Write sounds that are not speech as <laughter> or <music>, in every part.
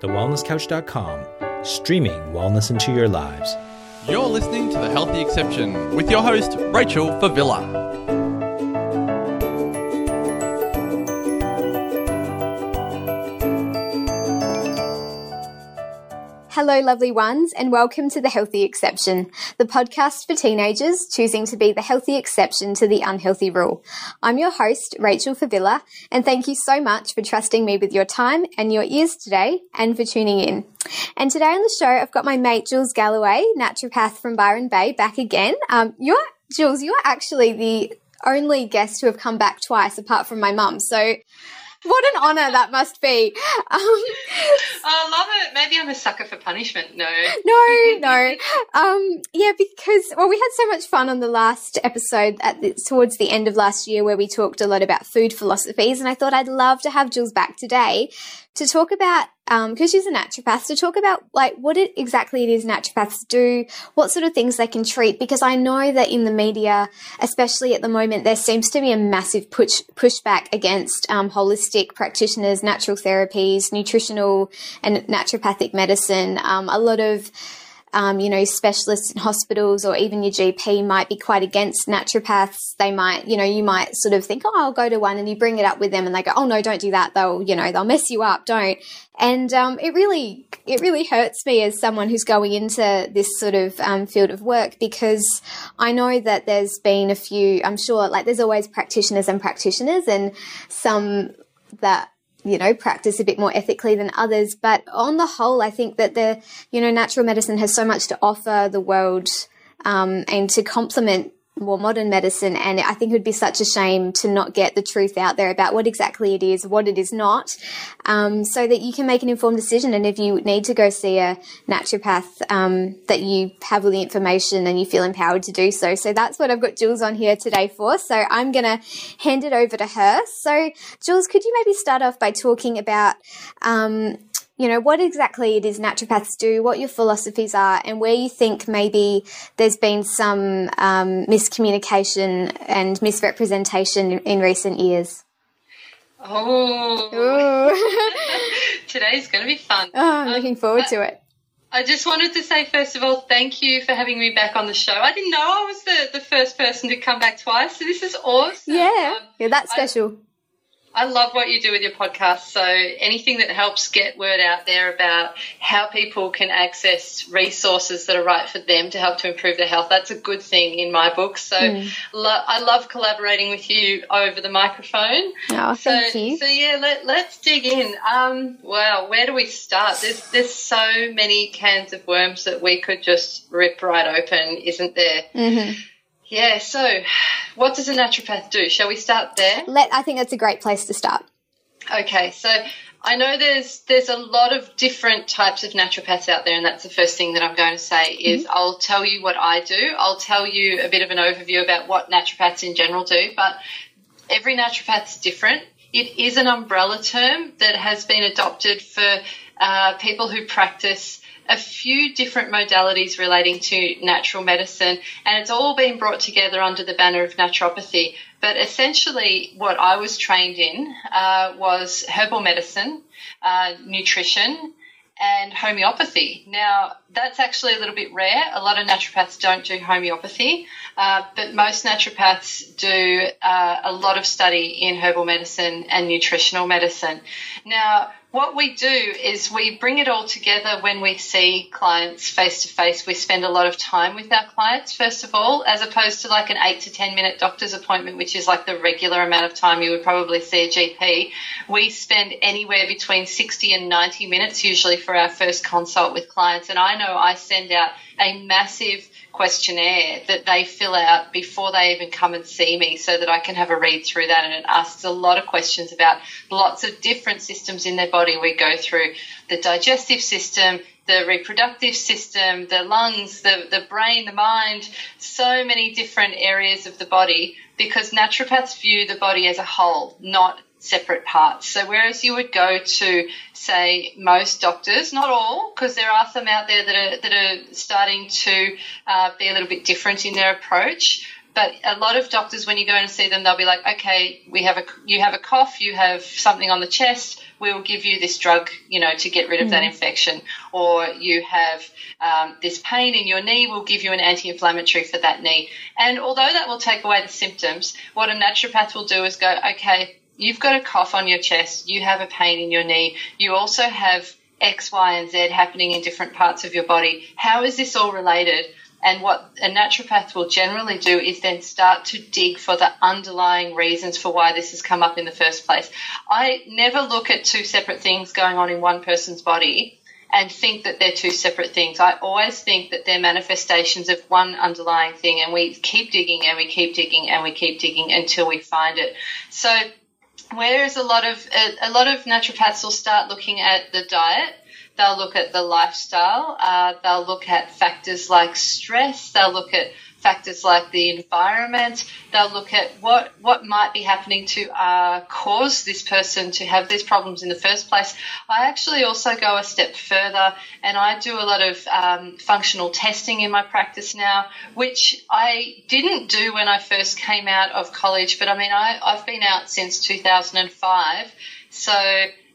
thewellnesscouch.com, streaming wellness into your lives. You're listening to The Healthy Exception with your host, Rachel Favilla. Hello, lovely ones, and welcome to The Healthy Exception, the podcast for teenagers choosing to be the healthy exception to the unhealthy rule. I'm your host, Rachel Favilla, and thank you so much for trusting me with your time and your ears today and for tuning in. And today on the show, I've got my mate, Jules Galloway, naturopath from Byron Bay, back again. Um, you're, Jules, you're actually the only guest to have come back twice apart from my mum. So what an honor that must be. Um, I love it. Maybe I'm a sucker for punishment. No. No, no. Um, yeah, because, well, we had so much fun on the last episode at the, towards the end of last year where we talked a lot about food philosophies. And I thought I'd love to have Jules back today to talk about because um, she's a naturopath to talk about like what it exactly it is naturopaths do, what sort of things they can treat. Because I know that in the media, especially at the moment, there seems to be a massive push pushback against um, holistic practitioners, natural therapies, nutritional and naturopathic medicine. Um, a lot of um, you know, specialists in hospitals or even your GP might be quite against naturopaths. They might, you know, you might sort of think, oh, I'll go to one and you bring it up with them and they go, oh, no, don't do that. They'll, you know, they'll mess you up. Don't. And um, it really, it really hurts me as someone who's going into this sort of um, field of work because I know that there's been a few, I'm sure, like there's always practitioners and practitioners and some that you know, practice a bit more ethically than others. But on the whole, I think that the, you know, natural medicine has so much to offer the world um, and to complement more modern medicine. And I think it would be such a shame to not get the truth out there about what exactly it is, what it is not, um, so that you can make an informed decision. And if you need to go see a naturopath, um, that you have all the information and you feel empowered to do so. So that's what I've got Jules on here today for. So I'm going to hand it over to her. So Jules, could you maybe start off by talking about, um, you know, what exactly it is naturopaths do, what your philosophies are, and where you think maybe there's been some um, miscommunication and misrepresentation in, in recent years. Oh, <laughs> today's going to be fun. Oh, I'm um, looking forward to it. I just wanted to say, first of all, thank you for having me back on the show. I didn't know I was the, the first person to come back twice, so this is awesome. Yeah, um, yeah, that's special. I, I love what you do with your podcast. So anything that helps get word out there about how people can access resources that are right for them to help to improve their health, that's a good thing in my book. So mm. lo- I love collaborating with you over the microphone. Oh, so, thank you. So yeah, let, us dig in. Um, wow, where do we start? There's there's so many cans of worms that we could just rip right open, isn't there? Mm-hmm. Yeah, so what does a naturopath do? Shall we start there? Let I think that's a great place to start. Okay, so I know there's there's a lot of different types of naturopaths out there, and that's the first thing that I'm going to say is mm-hmm. I'll tell you what I do. I'll tell you a bit of an overview about what naturopaths in general do, but every naturopath is different. It is an umbrella term that has been adopted for uh, people who practice a few different modalities relating to natural medicine, and it's all been brought together under the banner of naturopathy. But essentially, what I was trained in uh, was herbal medicine, uh, nutrition, and homeopathy. Now, that's actually a little bit rare. A lot of naturopaths don't do homeopathy, uh, but most naturopaths do uh, a lot of study in herbal medicine and nutritional medicine. Now, what we do is we bring it all together when we see clients face to face. We spend a lot of time with our clients, first of all, as opposed to like an eight to 10 minute doctor's appointment, which is like the regular amount of time you would probably see a GP. We spend anywhere between 60 and 90 minutes usually for our first consult with clients. And I know I send out a massive questionnaire that they fill out before they even come and see me so that I can have a read through that. And it asks a lot of questions about lots of different systems in their body. We go through the digestive system, the reproductive system, the lungs, the, the brain, the mind, so many different areas of the body because naturopaths view the body as a whole, not separate parts. So whereas you would go to say most doctors, not all, because there are some out there that are that are starting to uh, be a little bit different in their approach. But a lot of doctors, when you go and see them, they'll be like, okay, we have a, you have a cough, you have something on the chest, we will give you this drug, you know, to get rid of mm. that infection. Or you have um, this pain in your knee, we'll give you an anti-inflammatory for that knee. And although that will take away the symptoms, what a naturopath will do is go, okay, you've got a cough on your chest, you have a pain in your knee, you also have X, Y, and Z happening in different parts of your body. How is this all related? And what a naturopath will generally do is then start to dig for the underlying reasons for why this has come up in the first place. I never look at two separate things going on in one person's body and think that they're two separate things. I always think that they're manifestations of one underlying thing, and we keep digging and we keep digging and we keep digging until we find it. So, whereas a lot of a, lot of naturopaths will start looking at the diet They'll look at the lifestyle. Uh, they'll look at factors like stress. They'll look at factors like the environment. They'll look at what, what might be happening to uh, cause this person to have these problems in the first place. I actually also go a step further and I do a lot of um, functional testing in my practice now, which I didn't do when I first came out of college. But I mean, I, I've been out since 2005. So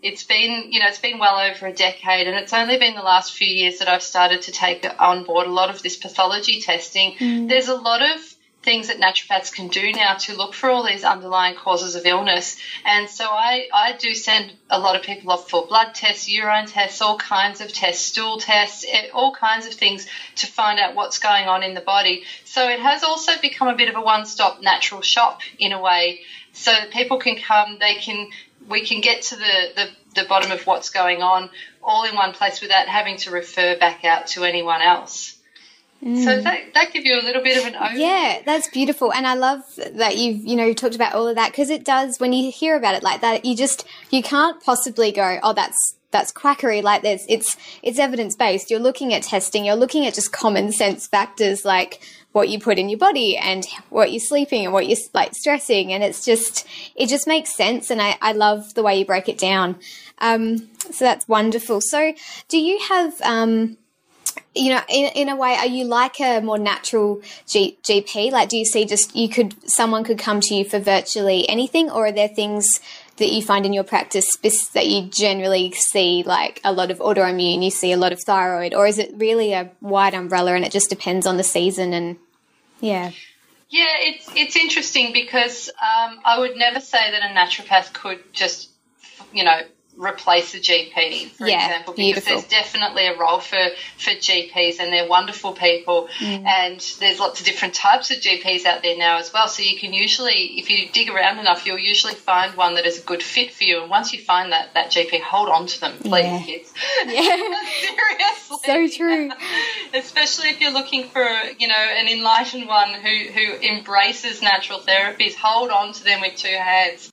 it's been you know it's been well over a decade and it's only been the last few years that I've started to take on board a lot of this pathology testing mm. there's a lot of things that naturopaths can do now to look for all these underlying causes of illness and so I, I do send a lot of people off for blood tests urine tests all kinds of tests stool tests all kinds of things to find out what's going on in the body so it has also become a bit of a one-stop natural shop in a way so people can come they can we can get to the, the, the bottom of what's going on all in one place without having to refer back out to anyone else. Mm. So that that give you a little bit of an overview. Yeah, that's beautiful, and I love that you've you know talked about all of that because it does when you hear about it like that, you just you can't possibly go, oh, that's that's quackery. Like there's it's it's evidence based. You're looking at testing. You're looking at just common sense factors like what you put in your body and what you're sleeping and what you're like stressing. And it's just, it just makes sense. And I, I love the way you break it down. Um, so that's wonderful. So do you have, um, you know, in, in a way, are you like a more natural G- GP? Like, do you see just you could someone could come to you for virtually anything, or are there things that you find in your practice that you generally see like a lot of autoimmune, you see a lot of thyroid, or is it really a wide umbrella and it just depends on the season and yeah. Yeah, it's it's interesting because um, I would never say that a naturopath could just, you know, replace a GP, for yeah, example, because beautiful. there's definitely a role for, for GPs and they're wonderful people. Mm. And there's lots of different types of GPs out there now as well. So you can usually, if you dig around enough, you'll usually find one that is a good fit for you. And once you find that, that GP, hold on to them, please, yeah. kids. <laughs> Yeah. Seriously. So true. <laughs> Especially if you're looking for, you know, an enlightened one who, who embraces natural therapies, hold on to them with two hands.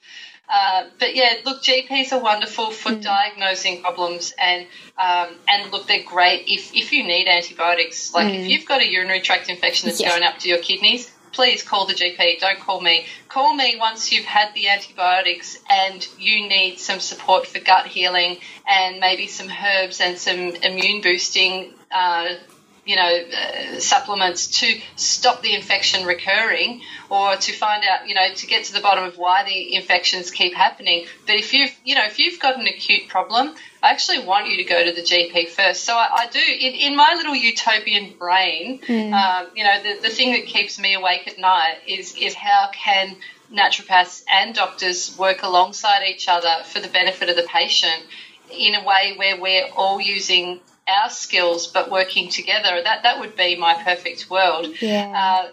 Uh, but yeah, look, GPs are wonderful for mm. diagnosing problems, and um, and look, they're great if if you need antibiotics. Like mm. if you've got a urinary tract infection that's yeah. going up to your kidneys, please call the GP. Don't call me. Call me once you've had the antibiotics and you need some support for gut healing and maybe some herbs and some immune boosting uh, you know, uh, supplements to stop the infection recurring or to find out, you know, to get to the bottom of why the infections keep happening. But if you've, you know, if you've got an acute problem, I actually want you to go to the GP first. So I, I do, in, in, my little utopian brain, mm. um, you know, the, the thing that keeps me awake at night is, is how can naturopaths and doctors work alongside each other for the benefit of the patient in a way where we're all using our skills but working together. That that would be my perfect world. Yeah. Uh,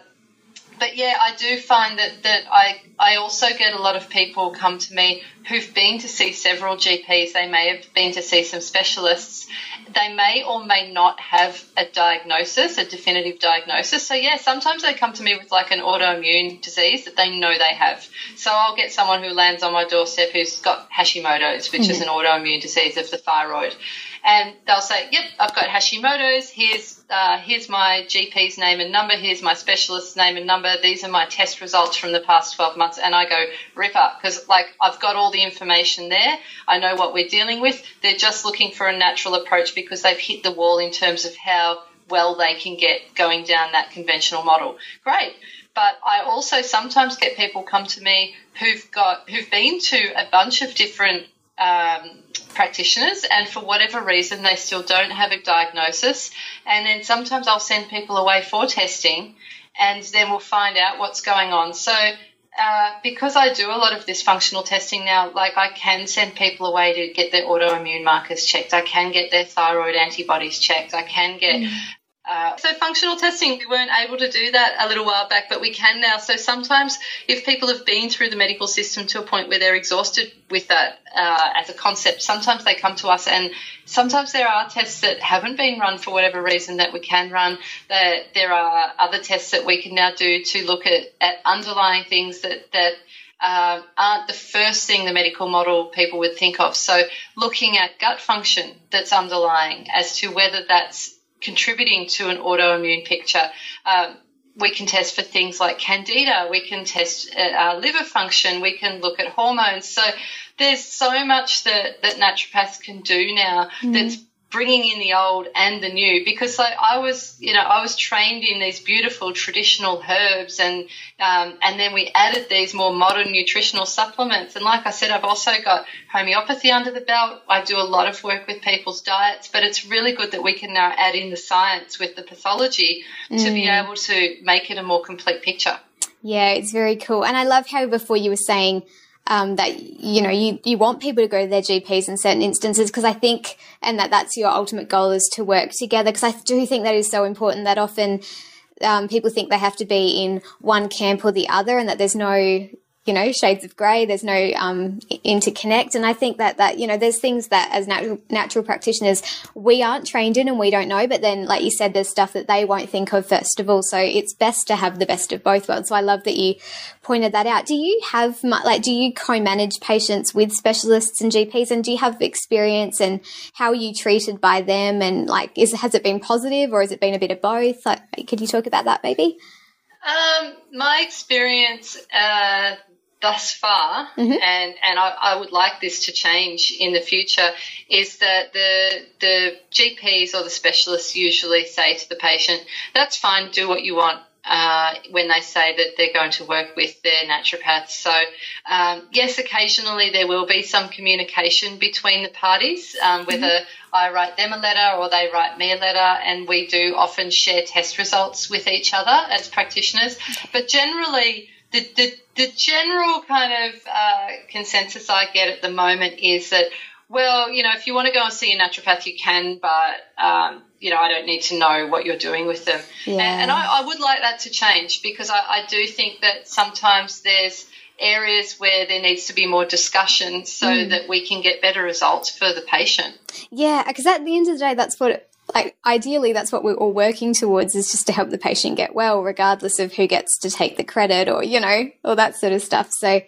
but yeah, I do find that, that I, I also get a lot of people come to me who've been to see several GPs. They may have been to see some specialists. They may or may not have a diagnosis, a definitive diagnosis. So yeah, sometimes they come to me with like an autoimmune disease that they know they have. So I'll get someone who lands on my doorstep who's got Hashimoto's, which mm-hmm. is an autoimmune disease of the thyroid and they'll say, "Yep, I've got Hashimoto's. Here's uh, here's my GP's name and number. Here's my specialist's name and number. These are my test results from the past 12 months." And I go, "Rip up," because like I've got all the information there. I know what we're dealing with. They're just looking for a natural approach because they've hit the wall in terms of how well they can get going down that conventional model. Great. But I also sometimes get people come to me who've got who've been to a bunch of different um, practitioners, and for whatever reason, they still don't have a diagnosis. And then sometimes I'll send people away for testing, and then we'll find out what's going on. So, uh, because I do a lot of this functional testing now, like I can send people away to get their autoimmune markers checked. I can get their thyroid antibodies checked. I can get mm. Uh, so functional testing, we weren't able to do that a little while back, but we can now. So sometimes, if people have been through the medical system to a point where they're exhausted with that uh, as a concept, sometimes they come to us, and sometimes there are tests that haven't been run for whatever reason that we can run. That there are other tests that we can now do to look at, at underlying things that that. Uh, aren't the first thing the medical model people would think of. So, looking at gut function that's underlying as to whether that's contributing to an autoimmune picture. Um, we can test for things like candida, we can test uh, liver function, we can look at hormones. So there's so much that, that naturopaths can do now mm. that's bringing in the old and the new because like I was you know I was trained in these beautiful traditional herbs and um, and then we added these more modern nutritional supplements and like I said I've also got homeopathy under the belt I do a lot of work with people's diets but it's really good that we can now add in the science with the pathology mm. to be mm. able to make it a more complete picture yeah it's very cool and I love how before you were saying um, that you know you you want people to go to their GPs in certain instances because I think and that that's your ultimate goal is to work together because I do think that is so important that often um, people think they have to be in one camp or the other and that there's no you know shades of grey there's no um, interconnect. And i think that that you know there's things that as natural natural practitioners we aren't trained in and we don't know. But then like you said there's stuff that they won't think of first of all. So it's best to have the best of both worlds. So i love that you pointed that out. Do you have like do you co-manage patients with specialists and gps and do you have experience and how are you treated by them? And like is has it been positive or has it been a bit of both? Like could you talk about that maybe? Um, my experience uh, thus far, mm-hmm. and and I, I, would like this to change in the future, is that the the GPs or the specialists usually say to the patient, "That's fine, do what you want." Uh, when they say that they're going to work with their naturopaths, So, um, yes, occasionally there will be some communication between the parties, um, whether mm-hmm. I write them a letter or they write me a letter, and we do often share test results with each other as practitioners. But generally, the, the, the general kind of uh, consensus I get at the moment is that, well, you know, if you want to go and see a naturopath, you can, but, um, you know, I don't need to know what you're doing with them. Yeah. And, and I, I, would like that to change because I, I do think that sometimes there's areas where there needs to be more discussion so mm. that we can get better results for the patient. Yeah, because at the end of the day, that's what like ideally that's what we're all working towards is just to help the patient get well regardless of who gets to take the credit or you know all that sort of stuff. So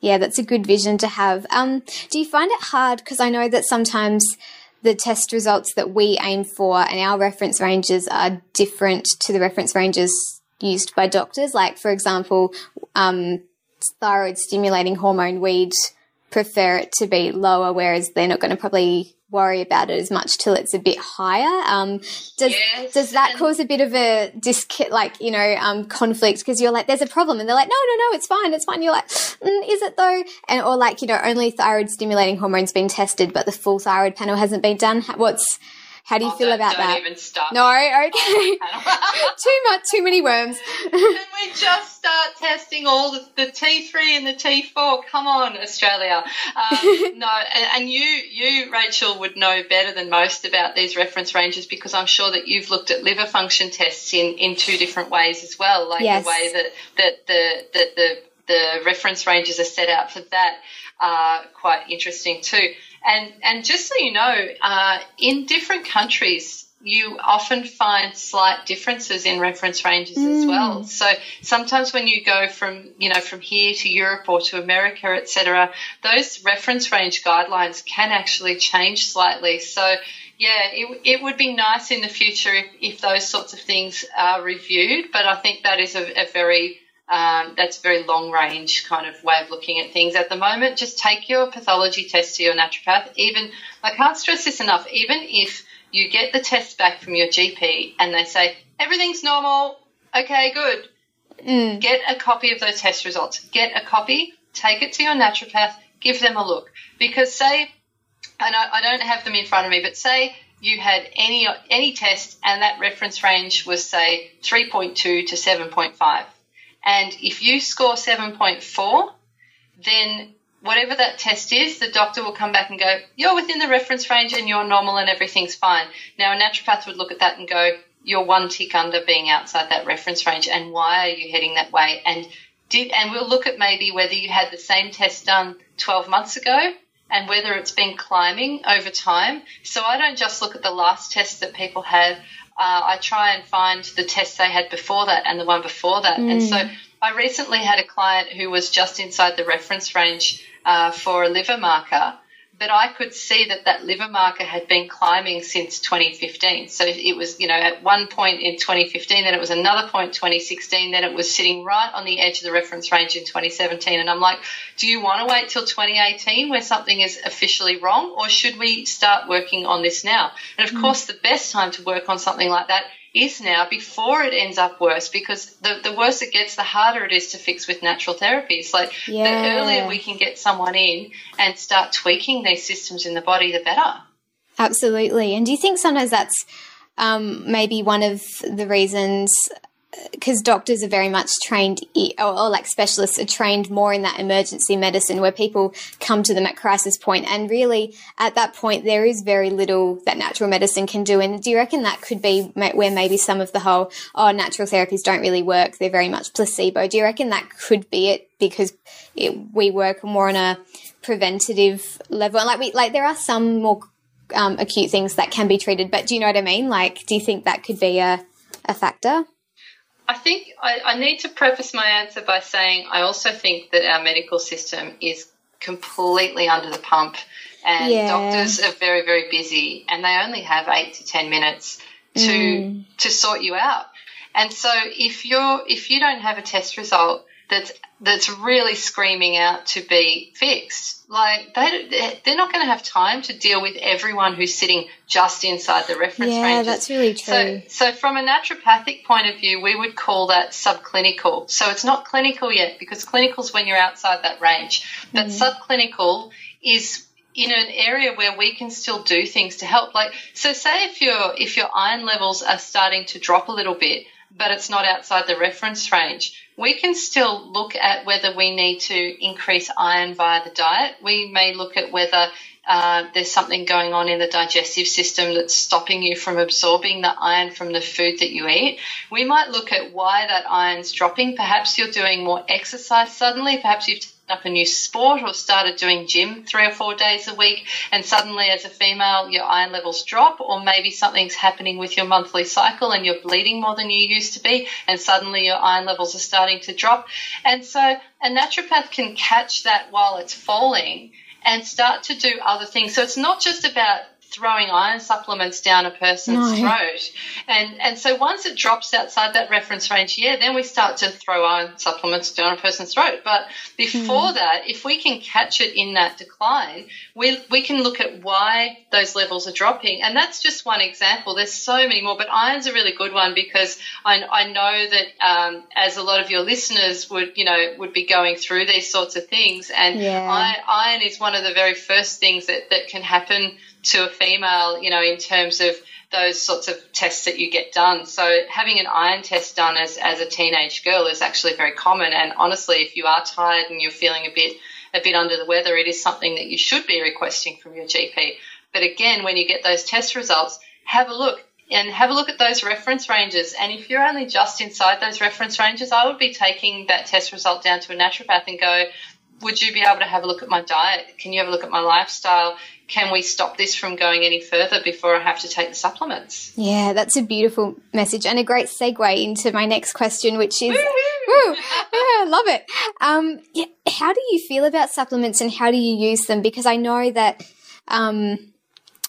yeah that's a good vision to have. Um, do you find it hard because i know that sometimes the test results that we aim for and our reference ranges are different to the reference ranges used by doctors? Like for example um, thyroid stimulating hormone we'd prefer it to be lower whereas they're not going to probably worry about it as much till it's a bit higher. Um, does yes. does that cause a bit of a disc like you know um, conflict because you're like there's a problem and they're like no no no it's fine it's fine you're like mm, is it though and or like you know only thyroid stimulating hormones been tested but the full thyroid panel hasn't been done. What's how do you oh, feel about don't that? Even start no, okay. <laughs> <laughs> too much, too many worms. <laughs> Can we just start testing all the, the T3 and the T4? Come on, Australia. Um, no, and, and, you, you, Rachel, would know better than most about these reference ranges because I'm sure that you've looked at liver function tests in, in two different ways as well, like yes. the way that, that the that the the reference ranges are set out for that are quite interesting too. And and just so you know, uh, in different countries, you often find slight differences in reference ranges mm. as well. So sometimes when you go from you know from here to Europe or to America, etc., those reference range guidelines can actually change slightly. So yeah, it, it would be nice in the future if, if those sorts of things are reviewed. But I think that is a, a very um, that's a very long range kind of way of looking at things at the moment. Just take your pathology test to your naturopath. Even I can't stress this enough. Even if you get the test back from your GP and they say, everything's normal. Okay, good. Mm. Get a copy of those test results. Get a copy, take it to your naturopath, give them a look. Because say, and I, I don't have them in front of me, but say you had any any test and that reference range was say 3.2 to 7.5 and if you score 7.4 then whatever that test is the doctor will come back and go you're within the reference range and you're normal and everything's fine now a naturopath would look at that and go you're one tick under being outside that reference range and why are you heading that way and did and we'll look at maybe whether you had the same test done 12 months ago and whether it's been climbing over time. So I don't just look at the last test that people had. Uh, I try and find the tests they had before that and the one before that. Mm. And so I recently had a client who was just inside the reference range uh, for a liver marker but I could see that that liver marker had been climbing since 2015. So it was, you know, at one point in 2015, then it was another point 2016, then it was sitting right on the edge of the reference range in 2017. And I'm like, do you want to wait till 2018 where something is officially wrong, or should we start working on this now? And of mm. course, the best time to work on something like that is now before it ends up worse because the, the worse it gets, the harder it is to fix with natural therapies. Like yeah. the earlier we can get someone in and start tweaking these systems in the body, the better. Absolutely. And do you think sometimes that's um, maybe one of the reasons because doctors are very much trained, or, or, like specialists are trained more in that emergency medicine where people come to them at crisis point, and really at that point there is very little that natural medicine can do. And do you reckon that could be where maybe some of the whole oh natural therapies don't really work? They're very much placebo. Do you reckon that could be it because it, we work more on a preventative level? And like we like there are some more um, acute things that can be treated, but do you know what I mean? Like, do you think that could be a a factor? I think I, I, need to preface my answer by saying I also think that our medical system is completely under the pump, and yeah. doctors are very, very busy, and they only have eight to ten minutes to mm. to sort you out. And so, if you're if you don't have a test result that's that's really screaming out to be fixed. Like they they're not going to have time to deal with everyone who's sitting just inside the reference range. yeah, ranges. that's really true. So, so from a naturopathic point of view, we would call that subclinical. So it's not clinical yet because clinical is when you're outside that range, but mm. subclinical is in an area where we can still do things to help. Like so, say if your if your iron levels are starting to drop a little bit, but it's not outside the reference range we can still look at whether we need to increase iron via the diet. We may look at whether uh, there's something going on in the digestive system that's stopping you from absorbing the iron from the food that you eat. We might look at why that iron's dropping. Perhaps you're doing more exercise suddenly. Perhaps you've up a new sport or started doing gym three or four days a week and suddenly as a female your iron levels drop or maybe something's happening with your monthly cycle and you're bleeding more than you used to be and suddenly your iron levels are starting to drop. And so a naturopath can catch that while it's falling and start to do other things. So it's not just about throwing iron supplements down a person's no. throat. And and so once it drops outside that reference range, yeah, then we start to throw iron supplements down a person's throat. But before mm. that, if we can catch it in that decline, we we can look at why those levels are dropping. And that's just one example. There's so many more, but iron's a really good one because I, I know that um, as a lot of your listeners would, you know, would be going through these sorts of things. And yeah. iron is one of the very first things that, that can happen to a female, you know, in terms of those sorts of tests that you get done. So having an iron test done as, as a teenage girl is actually very common. And honestly, if you are tired and you're feeling a bit a bit under the weather, it is something that you should be requesting from your GP. But again, when you get those test results, have a look and have a look at those reference ranges. And if you're only just inside those reference ranges, I would be taking that test result down to a naturopath and go, would you be able to have a look at my diet? Can you have a look at my lifestyle? can we stop this from going any further before I have to take the supplements? Yeah, that's a beautiful message and a great segue into my next question, which is, woo, yeah, love it. Um, yeah, how do you feel about supplements and how do you use them? Because I know that, um,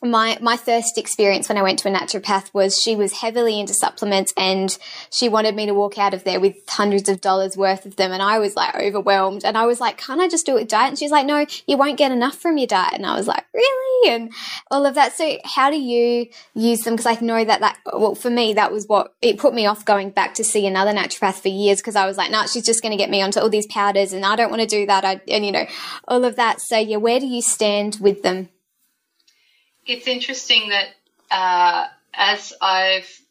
my my first experience when I went to a naturopath was she was heavily into supplements and she wanted me to walk out of there with hundreds of dollars worth of them. And I was like overwhelmed. And I was like can't I just do it with diet? And she's like no you won't get enough from your diet. And I was like really? And all of that. So how do you use them? Because I know that that well for me that was what it put me off going back to see another naturopath for years because I was like no nah, she's just going to get me onto all these powders and I don't want to do that. I and you know all of that. So yeah where do you stand with them it's interesting that uh, as I've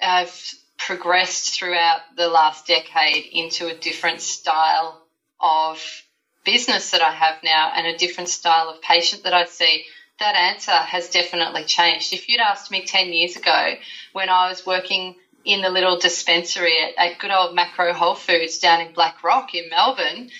I've progressed throughout the last decade into a different style of business that I have now and a different style of patient that I see, that answer has definitely changed. If you'd asked me 10 years ago when I was working in the little dispensary at, at good old Macro Whole Foods down in Black Rock in Melbourne,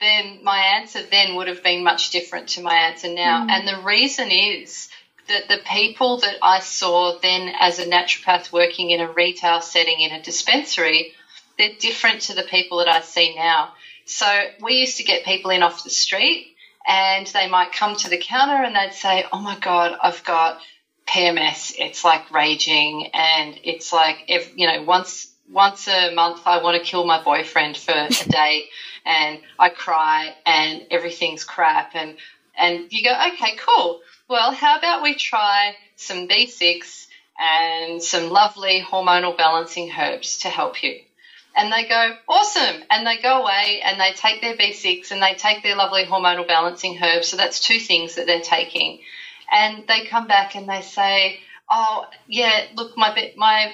then my answer then would have been much different to my answer now. Mm. And the reason is that the people that I saw then as a naturopath working in a retail setting in a dispensary, they're different to the people that I see now. So we used to get people in off the street and they might come to the counter and they'd say, Oh my God, I've got PMS. It's like raging and it's like, if, you know, once once a month I want to kill my boyfriend for a <laughs> day and I cry and everything's crap and and you go, okay, cool. Well, how about we try some B6 and some lovely hormonal balancing herbs to help you? And they go, awesome. And they go away and they take their B6 and they take their lovely hormonal balancing herbs. So that's two things that they're taking. And they come back and they say, oh, yeah, look, my, my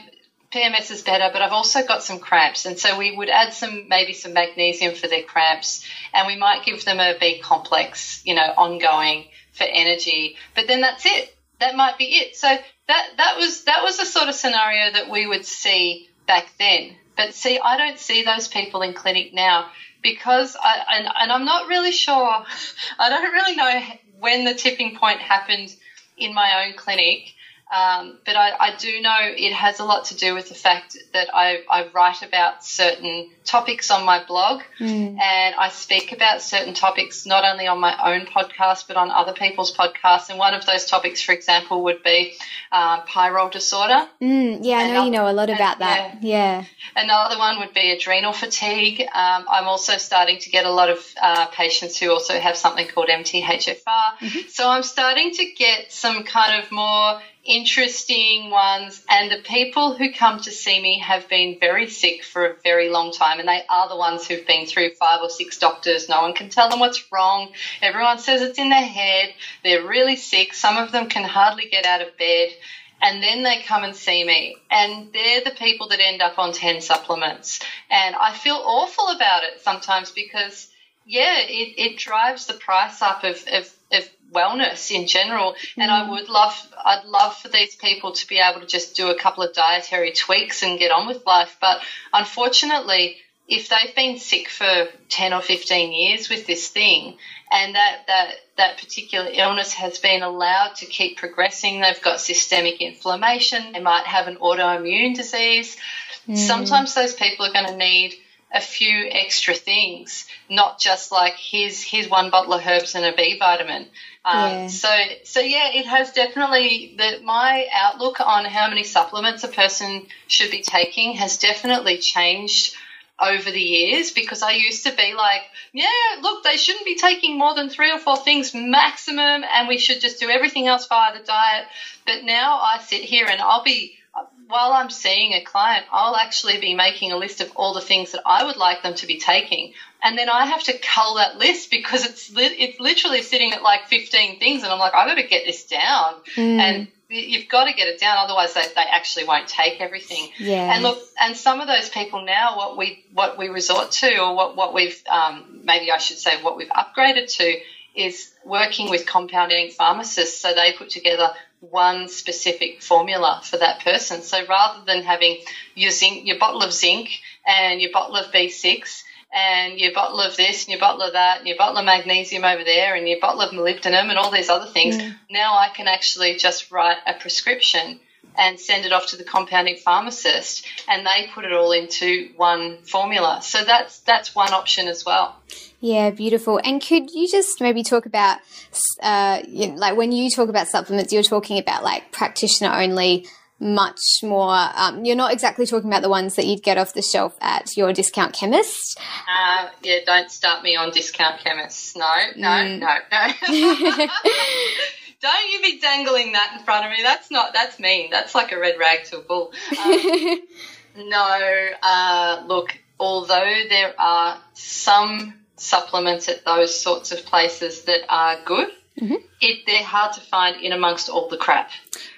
PMS is better, but I've also got some cramps. And so we would add some, maybe some magnesium for their cramps, and we might give them a B complex, you know, ongoing for energy. But then that's it. That might be it. So that, that was, that was the sort of scenario that we would see back then. But see, I don't see those people in clinic now because I, and, and I'm not really sure, <laughs> I don't really know when the tipping point happened in my own clinic. Um, but I, I, do know it has a lot to do with the fact that I, I write about certain topics on my blog mm. and I speak about certain topics not only on my own podcast but on other people's podcasts. And one of those topics, for example, would be uh, pyrrole disorder. Mm, yeah, I know another, you know a lot about that. Yeah. yeah. Another one would be adrenal fatigue. Um, I'm also starting to get a lot of uh, patients who also have something called MTHFR. Mm-hmm. So I'm starting to get some kind of more interesting ones. And the people who come to see me have been very sick for a very long time. And they are the ones who've been through five or six doctors. No one can tell them what's wrong. Everyone says it's in their head. They're really sick. Some of them can hardly get out of bed. And then they come and see me. And they're the people that end up on 10 supplements. And I feel awful about it sometimes because yeah, it, it drives the price up of, of, wellness in general. Mm. And I mm. would love, I'd love for these people to be able to just do a couple of dietary tweaks and get on with life. But unfortunately, if they've been sick for 10 or 15 years with this thing and that, that, that particular illness has been allowed to keep progressing, they've got systemic inflammation, they might have an autoimmune disease. Mm. Sometimes those people are going to need a few extra things, not just like here's here's one bottle of herbs and a B vitamin. Um, yeah. So so yeah, it has definitely the my outlook on how many supplements a person should be taking has definitely changed over the years because I used to be like, yeah, look, they shouldn't be taking more than three or four things maximum, and we should just do everything else via the diet. But now I sit here and I'll be while I'm seeing a client, I'll actually be making a list of all the things that I would like them to be taking. And then I have to cull that list because it's li- it's literally sitting at like 15 things. And I'm like, I've got to get this down. Mm. And you've got to get it down. Otherwise they, they actually won't take everything. Yeah. And look, and some of those people now, what we, what we resort to or what, what we've, um, maybe I should say what we've upgraded to is working with compounding pharmacists. So they put together one specific formula for that person. So rather than having your zinc, your bottle of zinc and your bottle of B6 and your bottle of this and your bottle of that and your bottle of magnesium over there and your bottle of molybdenum and all these other things, mm. now I can actually just write a prescription and send it off to the compounding pharmacist, and they put it all into one formula. So that's that's one option as well. Yeah, beautiful. And could you just maybe talk about, uh, you know, like when you talk about supplements, you're talking about like practitioner only, much more. Um, you're not exactly talking about the ones that you'd get off the shelf at your discount chemist. Uh, yeah, don't start me on discount chemists. No, no, mm. no, no. <laughs> <laughs> don't you be dangling that in front of me. That's not. That's mean. That's like a red rag to a bull. Um, <laughs> no. Uh, look, although there are some supplements at those sorts of places that are good. Mm-hmm. It, they're hard to find in amongst all the crap.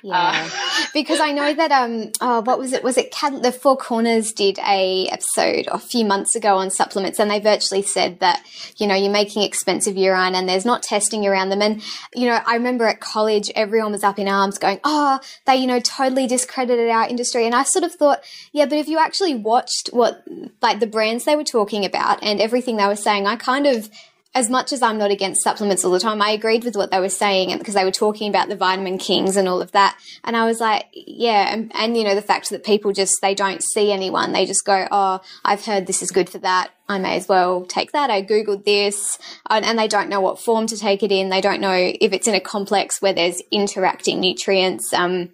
Yeah, uh, <laughs> because I know that um, oh, what was it? Was it Cad- the Four Corners did a episode a few months ago on supplements, and they virtually said that you know you're making expensive urine and there's not testing around them. And you know, I remember at college, everyone was up in arms, going, "Oh, they you know totally discredited our industry." And I sort of thought, yeah, but if you actually watched what like the brands they were talking about and everything they were saying, I kind of as much as I'm not against supplements all the time, I agreed with what they were saying because they were talking about the vitamin kings and all of that. And I was like, yeah. And, and, you know, the fact that people just, they don't see anyone. They just go, oh, I've heard this is good for that. I may as well take that. I Googled this and, and they don't know what form to take it in. They don't know if it's in a complex where there's interacting nutrients. Um,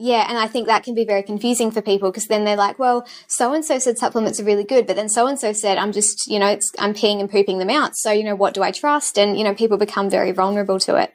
yeah, and I think that can be very confusing for people because then they're like, well, so and so said supplements are really good, but then so and so said I'm just, you know, it's I'm peeing and pooping them out. So, you know, what do I trust? And, you know, people become very vulnerable to it.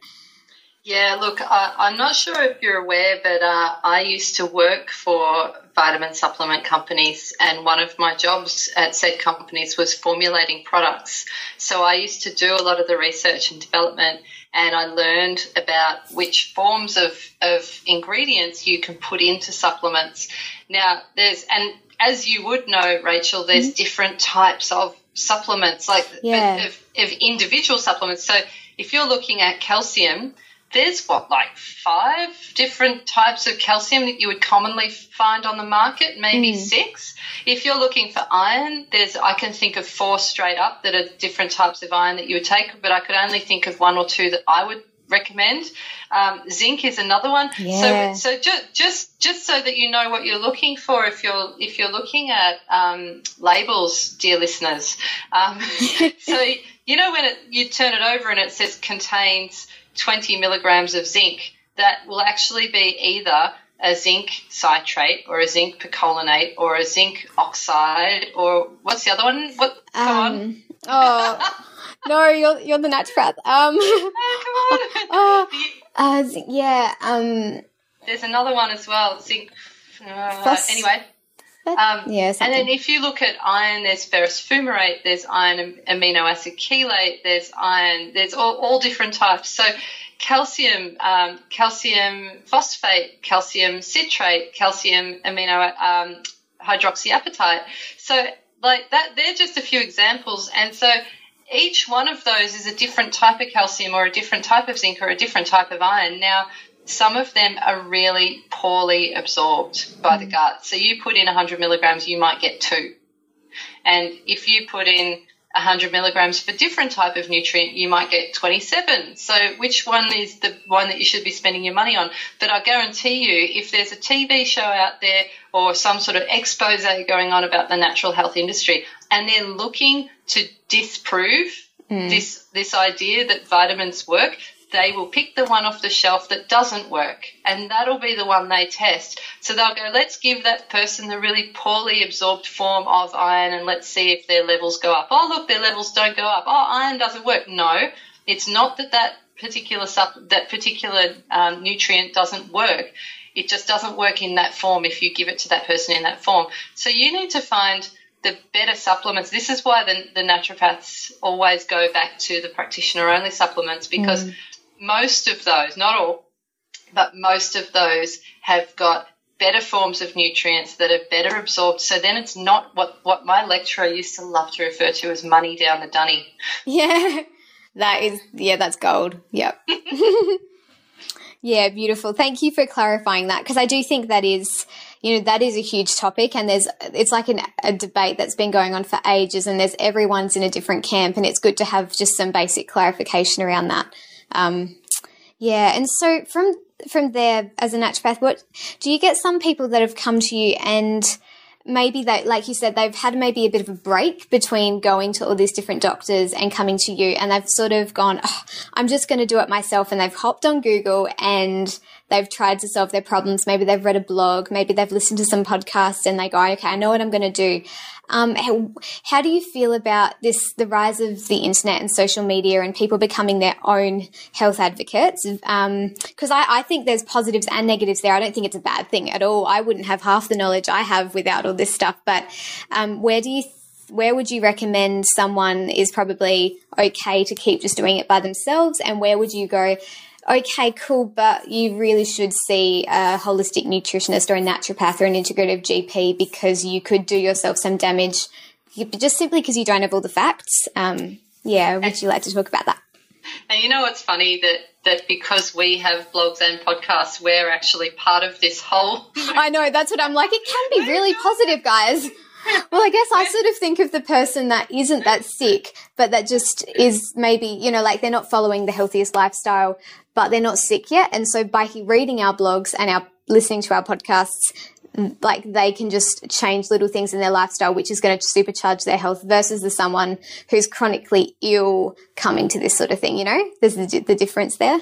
Yeah, look, I, am not sure if you're aware, but uh, I used to work for vitamin supplement companies, and one of my jobs at said companies was formulating products. So I used to do a lot of the research and development and I learned about which forms of, of ingredients you can put into supplements. Now, there's, and as you would know, Rachel, there's mm-hmm. different types of supplements, like yeah. of, of individual supplements. So if you're looking at calcium, there's what like five different types of calcium that you would commonly find on the market, maybe mm. six. If you're looking for iron, there's I can think of four straight up that are different types of iron that you would take, but I could only think of one or two that I would recommend. Um, zinc is another one. Yeah. So, so just just just so that you know what you're looking for, if you're if you're looking at um, labels, dear listeners. Um, <laughs> so you know when it, you turn it over and it says contains 20 milligrams of zinc, that will actually be either a zinc citrate or a zinc picolinate or a zinc oxide or what's the other one? What? Come um, on. Oh. <laughs> no, you're you're the naturopath. Um, <laughs> <laughs> oh, uh, yeah. Um, there's another one as well. Zinc. Uh, anyway. Um, yeah, and then if you look at iron, there's ferrous fumarate, there's iron amino acid chelate, there's iron, there's all, all different types. So calcium, um, calcium phosphate, calcium citrate, calcium amino um, hydroxyapatite. So like that, they're just a few examples. And so each one of those is a different type of calcium or a different type of zinc or a different type of iron. Now, some of them are really poorly absorbed by the mm. gut. So you put in 100 milligrams, you might get two. And if you put in 100 milligrams for different type of nutrient, you might get 27. So which one is the one that you should be spending your money on? But I guarantee you, if there's a TV show out there or some sort of expose going on about the natural health industry, and they're looking to disprove mm. this this idea that vitamins work, they will pick the one off the shelf that doesn't work and that'll be the one they test. So they'll go, let's give that person the really poorly absorbed form of iron and let's see if their levels go up. Oh, look, their levels don't go up. Oh, iron doesn't work. No, it's not that that particular sup- that particular um, nutrient doesn't work. It just doesn't work in that form if you give it to that person in that form. So you need to find the better supplements. This is why the, the naturopaths always go back to the practitioner only supplements because mm most of those, not all, but most of those have got better forms of nutrients that are better absorbed. So then it's not what, what my lecturer used to love to refer to as money down the dunny. <laughs> Yeah, that is, yeah, that's gold. Yep. <laughs> yeah, beautiful. Thank you for clarifying that because I do think that is, you know, that is a huge topic and there's, it's like an, a debate that's been going on for ages and there's everyone's in a different camp and it's good to have just some basic clarification around that. Um, yeah, and so from from there as a naturopath, what do you get some people that have come to you and maybe they, like you said, they've had maybe a bit of a break between going to all these different doctors and coming to you, and they've sort of gone, oh, I'm just going to do it myself, and they've hopped on Google and they've tried to solve their problems. Maybe they've read a blog, maybe they've listened to some podcasts, and they go, okay, I know what I'm going to do. Um, how, how, do you feel about this, the rise of the internet and social media and people becoming their own health advocates? Because um, I, I, think there's positives and negatives there. I don't think it's a bad thing at all. I wouldn't have half the knowledge I have without all this stuff. But um, where do you where would you recommend someone is probably okay to keep just doing it by themselves and where would you go okay, cool, but you really should see a holistic nutritionist or a naturopath or an integrative GP because you could do yourself some damage just simply because you don't have all the facts. Um, yeah, would you like to talk about that? And you know what's funny that that because we have blogs and podcasts, we're actually part of this whole. <laughs> I know that's what I'm like. It can be really positive, guys. Well, I guess I sort of think of the person that isn't that sick, but that just is maybe, you know, like they're not following the healthiest lifestyle, but they're not sick yet. And so by reading our blogs and our listening to our podcasts, like they can just change little things in their lifestyle, which is going to supercharge their health versus the someone who's chronically ill coming to this sort of thing. You know, there's the, the difference there.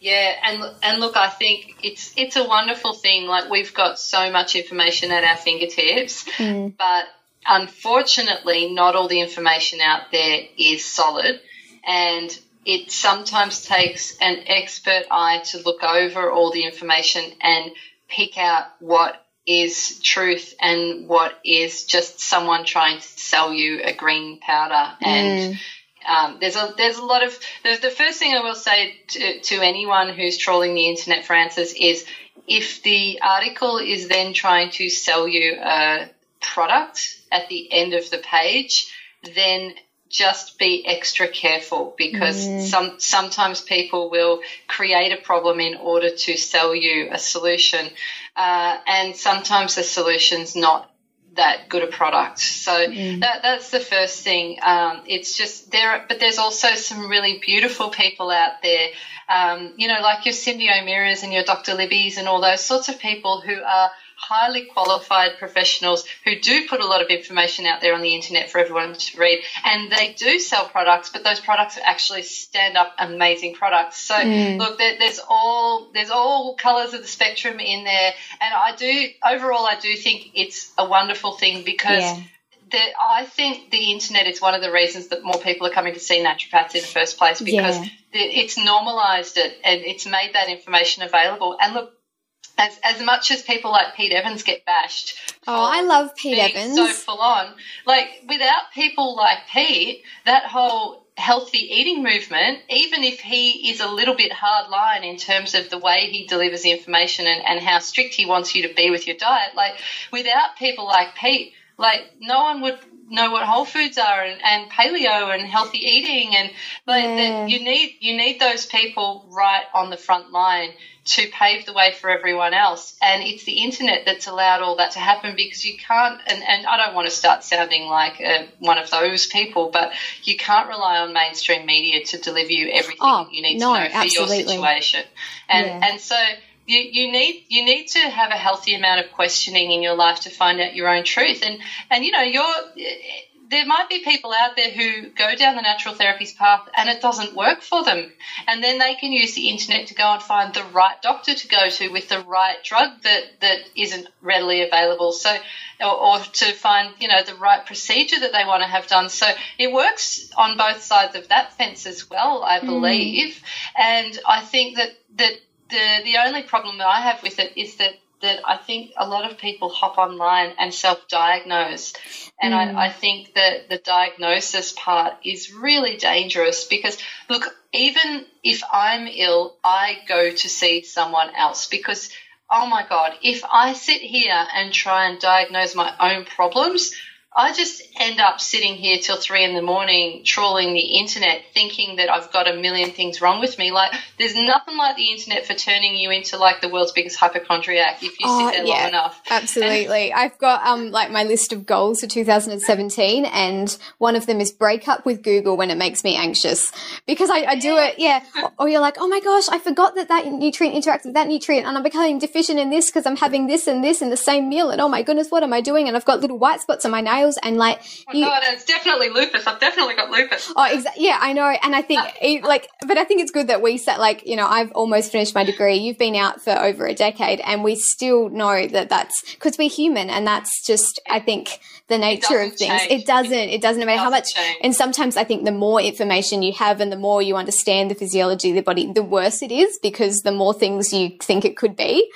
Yeah, and and look, I think it's it's a wonderful thing. Like we've got so much information at our fingertips, mm. but unfortunately, not all the information out there is solid, and it sometimes takes an expert eye to look over all the information and pick out what is truth and what is just someone trying to sell you a green powder and mm. um, there's a there's a lot of the, the first thing I will say to, to anyone who's trawling the internet for answers is if the article is then trying to sell you a product at the end of the page then just be extra careful because mm. some sometimes people will create a problem in order to sell you a solution, uh, and sometimes the solution's not that good a product. So mm. that that's the first thing. Um, it's just there, but there's also some really beautiful people out there. Um, you know, like your Cyndi O'Meara's and your Dr. Libby's and all those sorts of people who are highly qualified professionals who do put a lot of information out there on the internet for everyone to read. And they do sell products, but those products actually stand up amazing products. So mm. look, there, there's all there's all colours of the spectrum in there, and I do overall I do think it's a wonderful thing because. Yeah. The, I think the internet is one of the reasons that more people are coming to see naturopaths in the first place because yeah. it's normalised it and it's made that information available. And look, as as much as people like Pete Evans get bashed. Oh, I love Pete Evans. So full on. Like without people like Pete, that whole healthy eating movement, even if he is a little bit hard line in terms of the way he delivers the information and, and how strict he wants you to be with your diet, like without people like Pete, like no one would know what whole foods are and, and paleo and healthy eating and like yeah. you need you need those people right on the front line to pave the way for everyone else. And it's the internet that's allowed all that to happen because you can't, and, and I don't want to start sounding like uh, one of those people, but you can't rely on mainstream media to deliver you everything oh, you need no, to know for absolutely. your situation. And, yeah. and so, you, you need you need to have a healthy amount of questioning in your life to find out your own truth and and you know you're there might be people out there who go down the natural therapies path and it doesn't work for them. And then they can use the internet to go and find the right doctor to go to with the right drug that, that isn't readily available. So, or, or to find, you know, the right procedure that they want to have done. So it works on both sides of that fence as well, I mm. believe. Mm. And I think that, that the, the only problem that I have with it is that that I think a lot of people hop online and self diagnose. And mm. I, I, think that the diagnosis part is really dangerous because, look, even if I'm ill, I go to see someone else because, oh my God, if I sit here and try and diagnose my own problems, I just end up sitting here till three in the morning trawling the internet, thinking that I've got a million things wrong with me. Like, there's nothing like the internet for turning you into like the world's biggest hypochondriac if you Oh, sit there yeah. long enough. Absolutely. I've got um like my list of goals for 2017 and one of them is break up with Google when it makes me anxious because I, I do it yeah or, or you're like oh my gosh I forgot that that nutrient interacts with that nutrient and I'm becoming deficient in this because I'm having this and this in the same meal and oh my goodness what am I doing and I've got little white spots on my nails and like Oh, you, God, it's definitely lupus. I've definitely got lupus. Oh, exactly. Yeah, I know. And I think, it, uh, like, but I think it's good that we set, like, you know, I've almost finished my degree. You've been out for over a decade, and we still know that that's because we're human, and that's just, I think, the nature of things. change. It doesn't. It doesn't matter how much. change. And sometimes I think the more information you have, and the more you understand the physiology of the body, the worse it is because the more things you think it could be.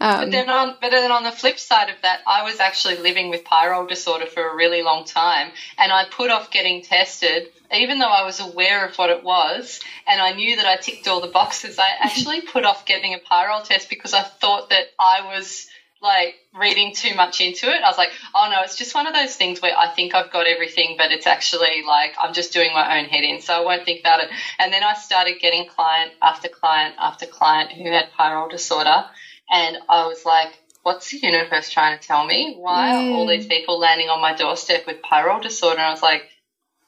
Um, But then on, but then on the flip side of that, I was actually living with pyrrole disorder for a really long time, and I put off getting tested, even though I was aware of what it was, and I knew that I ticked all the boxes. I <laughs> actually put off getting a pyrrole test because I thought that I was like reading too much into it. I was like, oh no, it's just one of those things where I think I've got everything, but it's actually like I'm just doing my own head in, so I won't think about it. And then I started getting client after client after client who had pyrrole disorder, and I was like, what's the universe trying to tell me? Why are all these mm. people landing on my doorstep with pyrrole disorder? And I was like,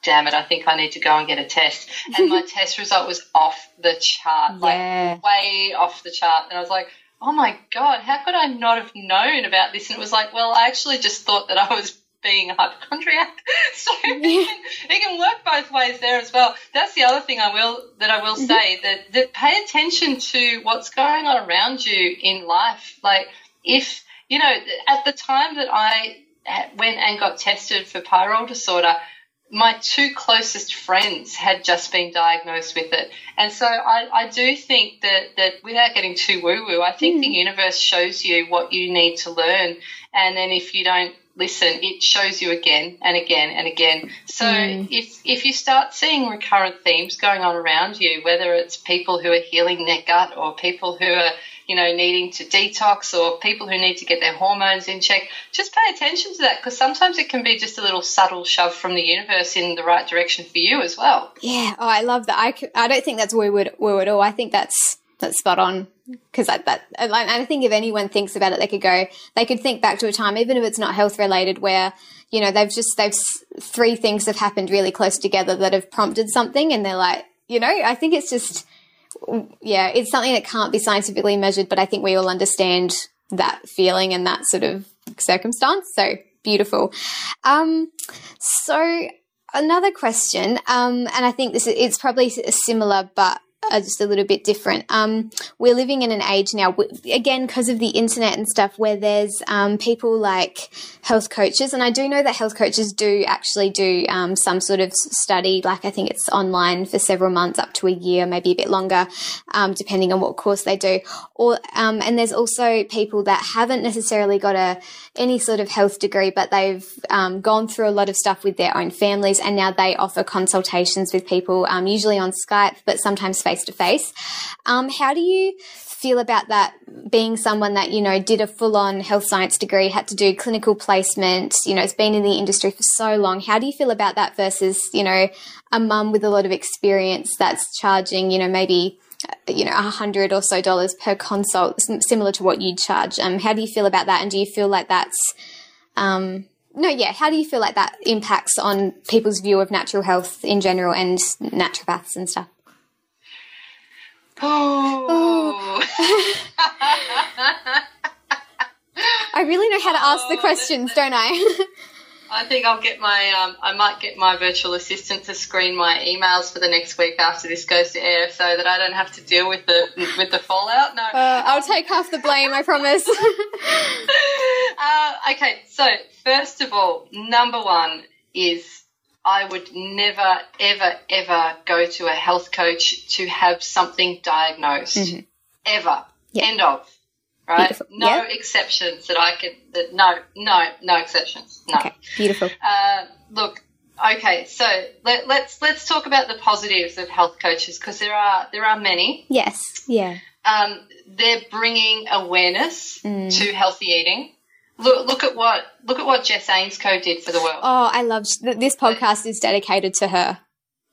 damn it, I think I need to go and get a test. And my <laughs> test result was off the chart, Yeah. like way off the chart. And I was like, oh my God, how could I not have known about this? And it was like, well, I actually just thought that I was being a hypochondriac. <laughs> So it, can, it can work both ways there as well. That's the other thing I will that I will mm-hmm. say that, that pay attention to what's going on around you in life. Like if you know, at the time that I went and got tested for pyrrole disorder, my two closest friends had just been diagnosed with it. And so I, I do think that, that without getting too woo woo, I think the mm. universe shows you what you need to learn. And then if you don't listen, it shows you again and again and again. So hmm. if, if you start seeing recurrent themes going on around you, whether it's people who are healing their gut or people who are you know, needing to detox or people who need to get their hormones in check, just pay attention to that because sometimes it can be just a little subtle shove from the universe in the right direction for you as well. Yeah, oh, I love that. I I don't think that's woo woo woo at all. I think that's that's spot on because that and I think if anyone thinks about it, they could go, they could think back to a time, even if it's not health related, where you know they've just they've three things have happened really close together that have prompted something, and they're like, you know, I think it's just yeah, it's something that can't be scientifically measured, but I think we all understand that feeling and that sort of circumstance. So beautiful. Um, so another question, um, and I think this is it's probably similar, but uh, just a little bit different. Um, we're living in an age now, again, because of the internet and stuff, where there's um, people like health coaches, and I do know that health coaches do actually do um, some sort of study, like I think it's online for several months, up to a year, maybe a bit longer, um, depending on what course they do. Or um, and there's also people that haven't necessarily got a any sort of health degree, but they've um, gone through a lot of stuff with their own families, and now they offer consultations with people, usually on Skype, but sometimes face to face. How do you feel about that? Being someone that you know did a full on health science degree, had to do clinical placement, you know, it's been in the industry for so long. How do you feel about that versus you know a mum with a lot of experience that's charging, you know, maybe you know, a hundred or so dollars per consult, similar to what you'd charge. Um, how do you feel about that? And do you feel like that's, um, no, yeah. How do you feel like that impacts on people's view of natural health in general and naturopaths and stuff? Oh, <laughs> I really know how to ask the Oh, questions, don't I? <laughs> I think I'll get my, um, I might get my virtual assistant to screen my emails for the next week after this goes to air, so that I don't have to deal with the with the fallout. No, uh, I'll take half the blame, I promise. <laughs> uh, okay, so first of all, number one is I would never, ever, ever go to a health coach to have something diagnosed. Ever. Yeah. End of. Right? Beautiful. No Yeah. exceptions that I could, that, no, no, no exceptions. No. okay, beautiful. Uh, look, okay, so let, let's let's talk about the positives of health coaches because there are there are many. Yes, yeah. Um, they're bringing awareness to healthy eating. Look look at what look at what Jess Ainscough did for the world. Oh, I love this podcast is dedicated to her.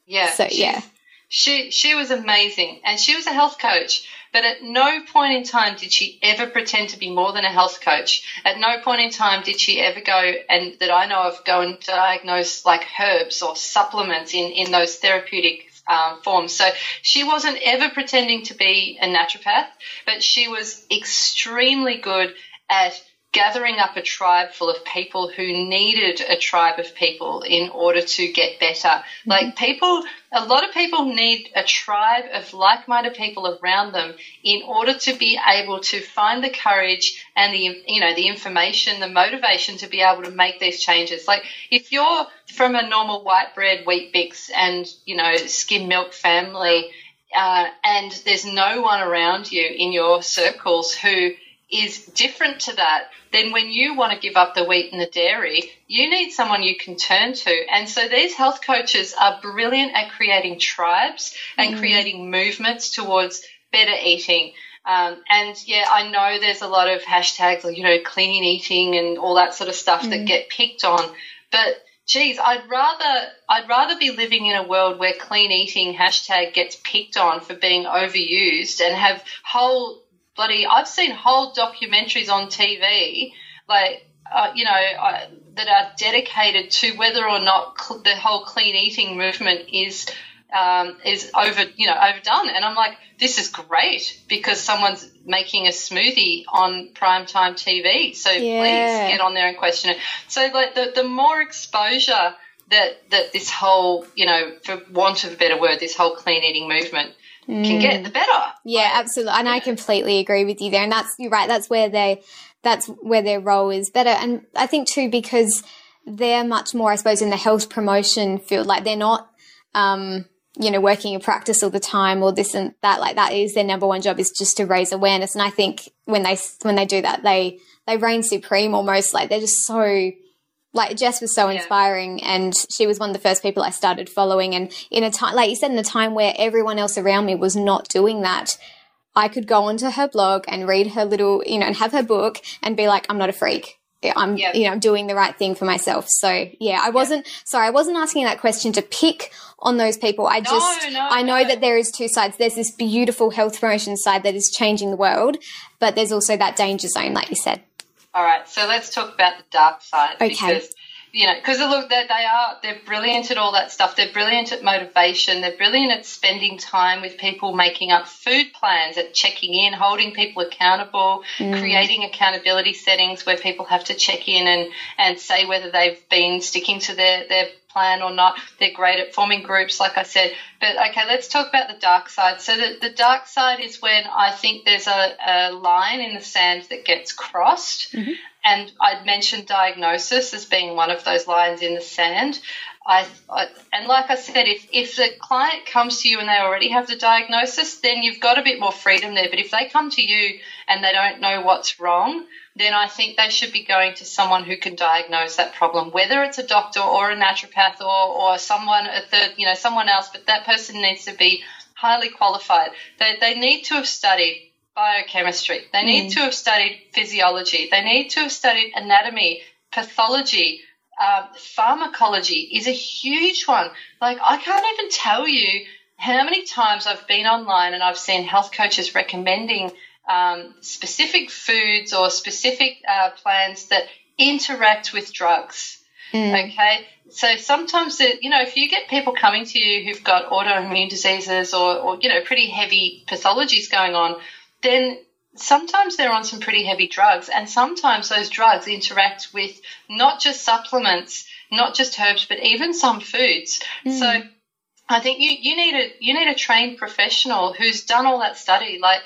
Yeah. So yeah. She she was amazing, and she was a health coach. But at no point in time did she ever pretend to be more than a health coach. At no point in time did she ever go and that I know of go and diagnose like herbs or supplements in in those therapeutic um, forms. So she wasn't ever pretending to be a naturopath, but she was extremely good at gathering up a tribe full of people who needed a tribe of people in order to get better. Mm-hmm. Like people, a lot of people need a tribe of like-minded people around them in order to be able to find the courage and the, you know, the information, the motivation to be able to make these changes. Like if you're from a normal white bread, Weet-Bix, and, you know, skim milk family, uh, and there's no one around you in your circles who is different to that, then when you want to give up the wheat and the dairy, you need someone you can turn to. And so these health coaches are brilliant at creating tribes and mm. creating movements towards better eating. Um, and yeah, I know there's a lot of hashtags, you know, clean eating and all that sort of stuff mm. that get picked on. But geez, I'd rather I'd rather be living in a world where clean eating hashtag gets picked on for being overused and have whole bloody, I've seen whole documentaries on TV, like, uh, you know, uh, that are dedicated to whether or not cl- the whole clean eating movement is um, is over, you know, overdone. And I'm like, this is great because someone's making a smoothie on primetime TV. So yeah. please get on there and question it. So like the the more exposure that that this whole, you know, for want of a better word, this whole clean eating movement mm. can get, the better. Yeah, absolutely. And I completely agree with you there. And that's, you're right, that's where they, that's where their role is better. And I think too, because they're much more, I suppose, in the health promotion field, like they're not, um, you know, working in practice all the time or this and that, like that is their number one job is just to raise awareness. And I think when they, when they do that, they, they reign supreme almost like they're just so like Jess was so inspiring yeah. and she was one of the first people I started following. And in a time like you said in a time where everyone else around me was not doing that I could go onto her blog and read her little you know and have her book and be like I'm not a freak. I'm you know I'm doing the right thing for myself. So yeah I wasn't sorry I wasn't asking that question to pick on those people. I just no, no, I know no. that there is two sides. There's this beautiful health promotion side that is changing the world but there's also that danger zone like you said all right, so let's talk about the dark side okay. because you know because look they, they are they're brilliant at all that stuff. They're brilliant at motivation. They're brilliant at spending time with people, making up food plans, at checking in, holding people accountable, mm. creating accountability settings where people have to check in and and say whether they've been sticking to their their plan or not. They're great at forming groups, like I said. But okay, let's talk about the dark side. So the, the dark side is when I think there's a, a line in the sand that gets crossed. Mm-hmm. And I'd mentioned diagnosis as being one of those lines in the sand. I, I, and like I said, if, if the client comes to you and they already have the diagnosis, then you've got a bit more freedom there. But if they come to you and they don't know what's wrong, then I think they should be going to someone who can diagnose that problem, whether it's a doctor or a naturopath or, or someone, a third, you know, someone else, but that person needs to be highly qualified. They, they need to have studied biochemistry. They need mm. to have studied physiology. They need to have studied anatomy, pathology, uh, pharmacology is a huge one. Like, I can't even tell you how many times I've been online and I've seen health coaches recommending um, specific foods or specific uh, plans that interact with drugs. Mm. Okay, so sometimes it, you know if you get people coming to you who've got autoimmune diseases or, or you know pretty heavy pathologies going on, then sometimes they're on some pretty heavy drugs, and sometimes those drugs interact with not just supplements, not just herbs, but even some foods. Mm. So I think you, you need a you need a trained professional who's done all that study, like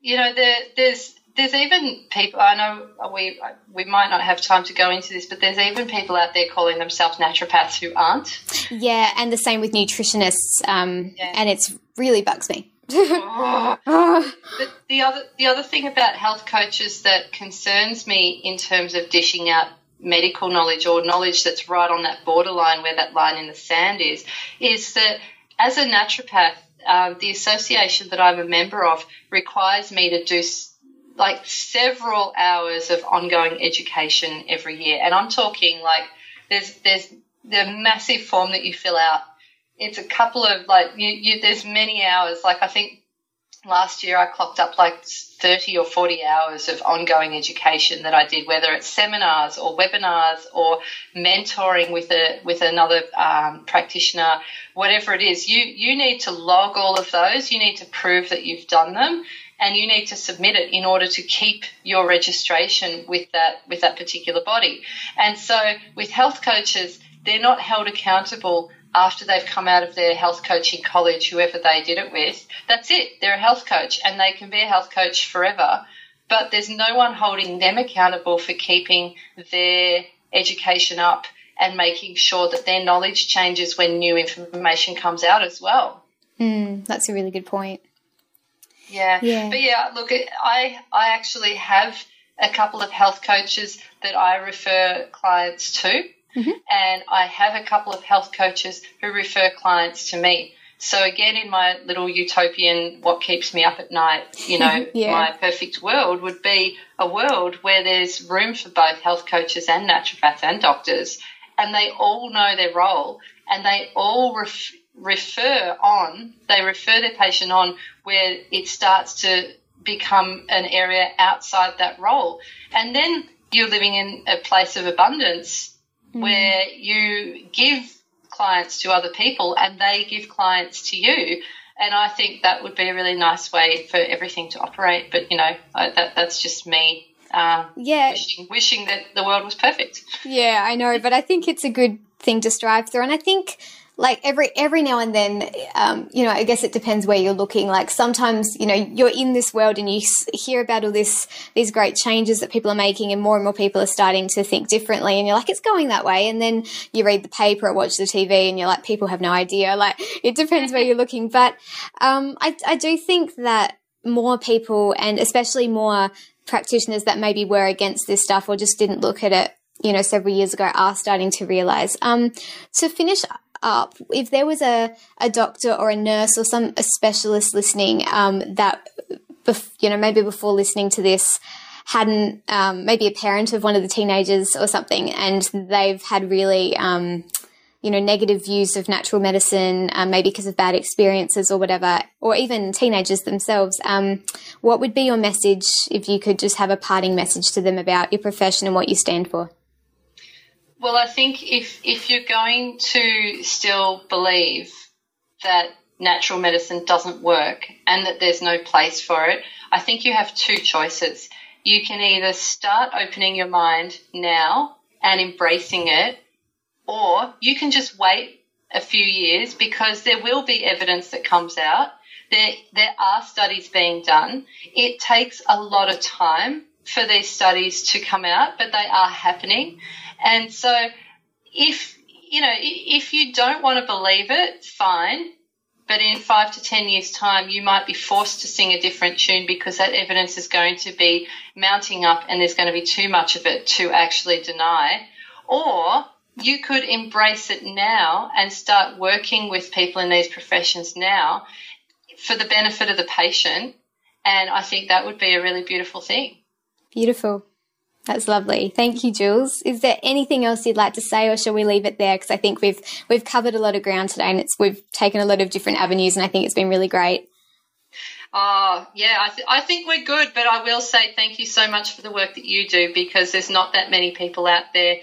you know, there, there's there's even people. I know we we might not have time to go into this, but there's even people out there calling themselves naturopaths who aren't. Yeah, and the same with nutritionists. Um, yeah. and it's really bugs me. But the other the other thing about health coaches that concerns me in terms of dishing out medical knowledge or knowledge that's right on that borderline where that line in the sand is, is that as a naturopath, uh, the association that I'm a member of requires me to do like several hours of ongoing education every year. And I'm talking like there's there's the massive form that you fill out. It's a couple of like you, you there's many hours. Like I think last year I clocked up like 30 or 40 hours of ongoing education that I did, whether it's seminars or webinars or mentoring with a with another um, practitioner, whatever it is. You you need to log all of those. You need to prove that you've done them, and you need to submit it in order to keep your registration with that with that particular body. And so with health coaches, they're not held accountable after they've come out of their health coaching college, whoever they did it with. That's it. They're a health coach and they can be a health coach forever. But there's no one holding them accountable for keeping their education up and making sure that their knowledge changes when new information comes out as well. Mm, that's a really good point. Yeah. yeah. But yeah, look, I I actually have a couple of health coaches that I refer clients to, mm-hmm. and I have a couple of health coaches who refer clients to me. So again, in my little utopian, what keeps me up at night, you know, <laughs> yeah. my perfect world would be a world where there's room for both health coaches and naturopaths and doctors, and they all know their role, and they all ref- refer on, they refer their patient on where it starts to become an area outside that role. And then you're living in a place of abundance mm. where you give clients to other people and they give clients to you. And I think that would be a really nice way for everything to operate. But, you know, I, that, that's just me um, yeah. Wishing, wishing, that the world was perfect. Yeah, I know, but I think it's a good thing to strive through. And I think like every every now and then um, you know i guess it depends where you're looking. Like sometimes you know you're in this world and you hear about all this these great changes that people are making and more and more people are starting to think differently and you're like it's going that way. And then you read the paper or watch the tv and you're like people have no idea. Like it depends where you're <laughs> looking. But um, I, I do think that more people and especially more practitioners that maybe were against this stuff or just didn't look at it you know several years ago are starting to realize. Um, to finish up, if there was a, a doctor or a nurse or some a specialist listening um, that, bef- you know, maybe before listening to this, hadn't um, maybe a parent of one of the teenagers or something, and they've had really, um, you know, negative views of natural medicine, um, maybe because of bad experiences or whatever, or even teenagers themselves. Um, what would be your message if you could just have a parting message to them about your profession and what you stand for? Well, I think if if you're going to still believe that natural medicine doesn't work and that there's no place for it, I think you have two choices. You can either start opening your mind now and embracing it, or you can just wait a few years because there will be evidence that comes out. There, there are studies being done. It takes a lot of time for these studies to come out, but they are happening. And so if, you know, if you don't want to believe it, fine. But in five to 10 years' time, you might be forced to sing a different tune because that evidence is going to be mounting up and there's going to be too much of it to actually deny. Or you could embrace it now and start working with people in these professions now for the benefit of the patient. And I think that would be a really beautiful thing. Beautiful. That's lovely. Thank you, Jules. Is there anything else you'd like to say, or shall we leave it there? Because I think we've we've covered a lot of ground today, and it's we've taken a lot of different avenues, and I think it's been really great. Oh, yeah, I, th- I think we're good, but I will say thank you so much for the work that you do because there's not that many people out there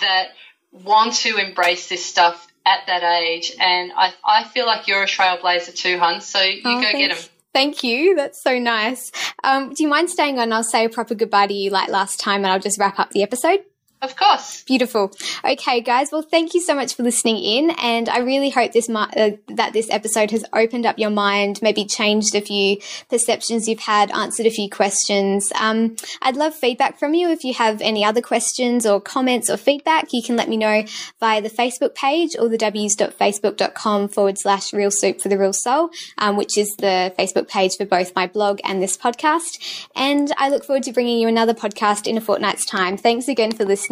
that want to embrace this stuff at that age. And I, I feel like you're a trailblazer too, hun. So you oh, go thanks. get them. Thank you. That's so nice. Um, do you mind staying on? I'll say a proper goodbye to you like last time and I'll just wrap up the episode. Of course. Beautiful. Okay, guys. Well, thank you so much for listening in, and I really hope this uh, that this episode has opened up your mind, maybe changed a few perceptions you've had, answered a few questions. Um, I'd love feedback from you. If you have any other questions or comments or feedback, you can let me know via the Facebook page or the w's.facebook.com forward slash real soup for the real soul, um, which is the Facebook page for both my blog and this podcast. And I look forward to bringing you another podcast in a fortnight's time. Thanks again for listening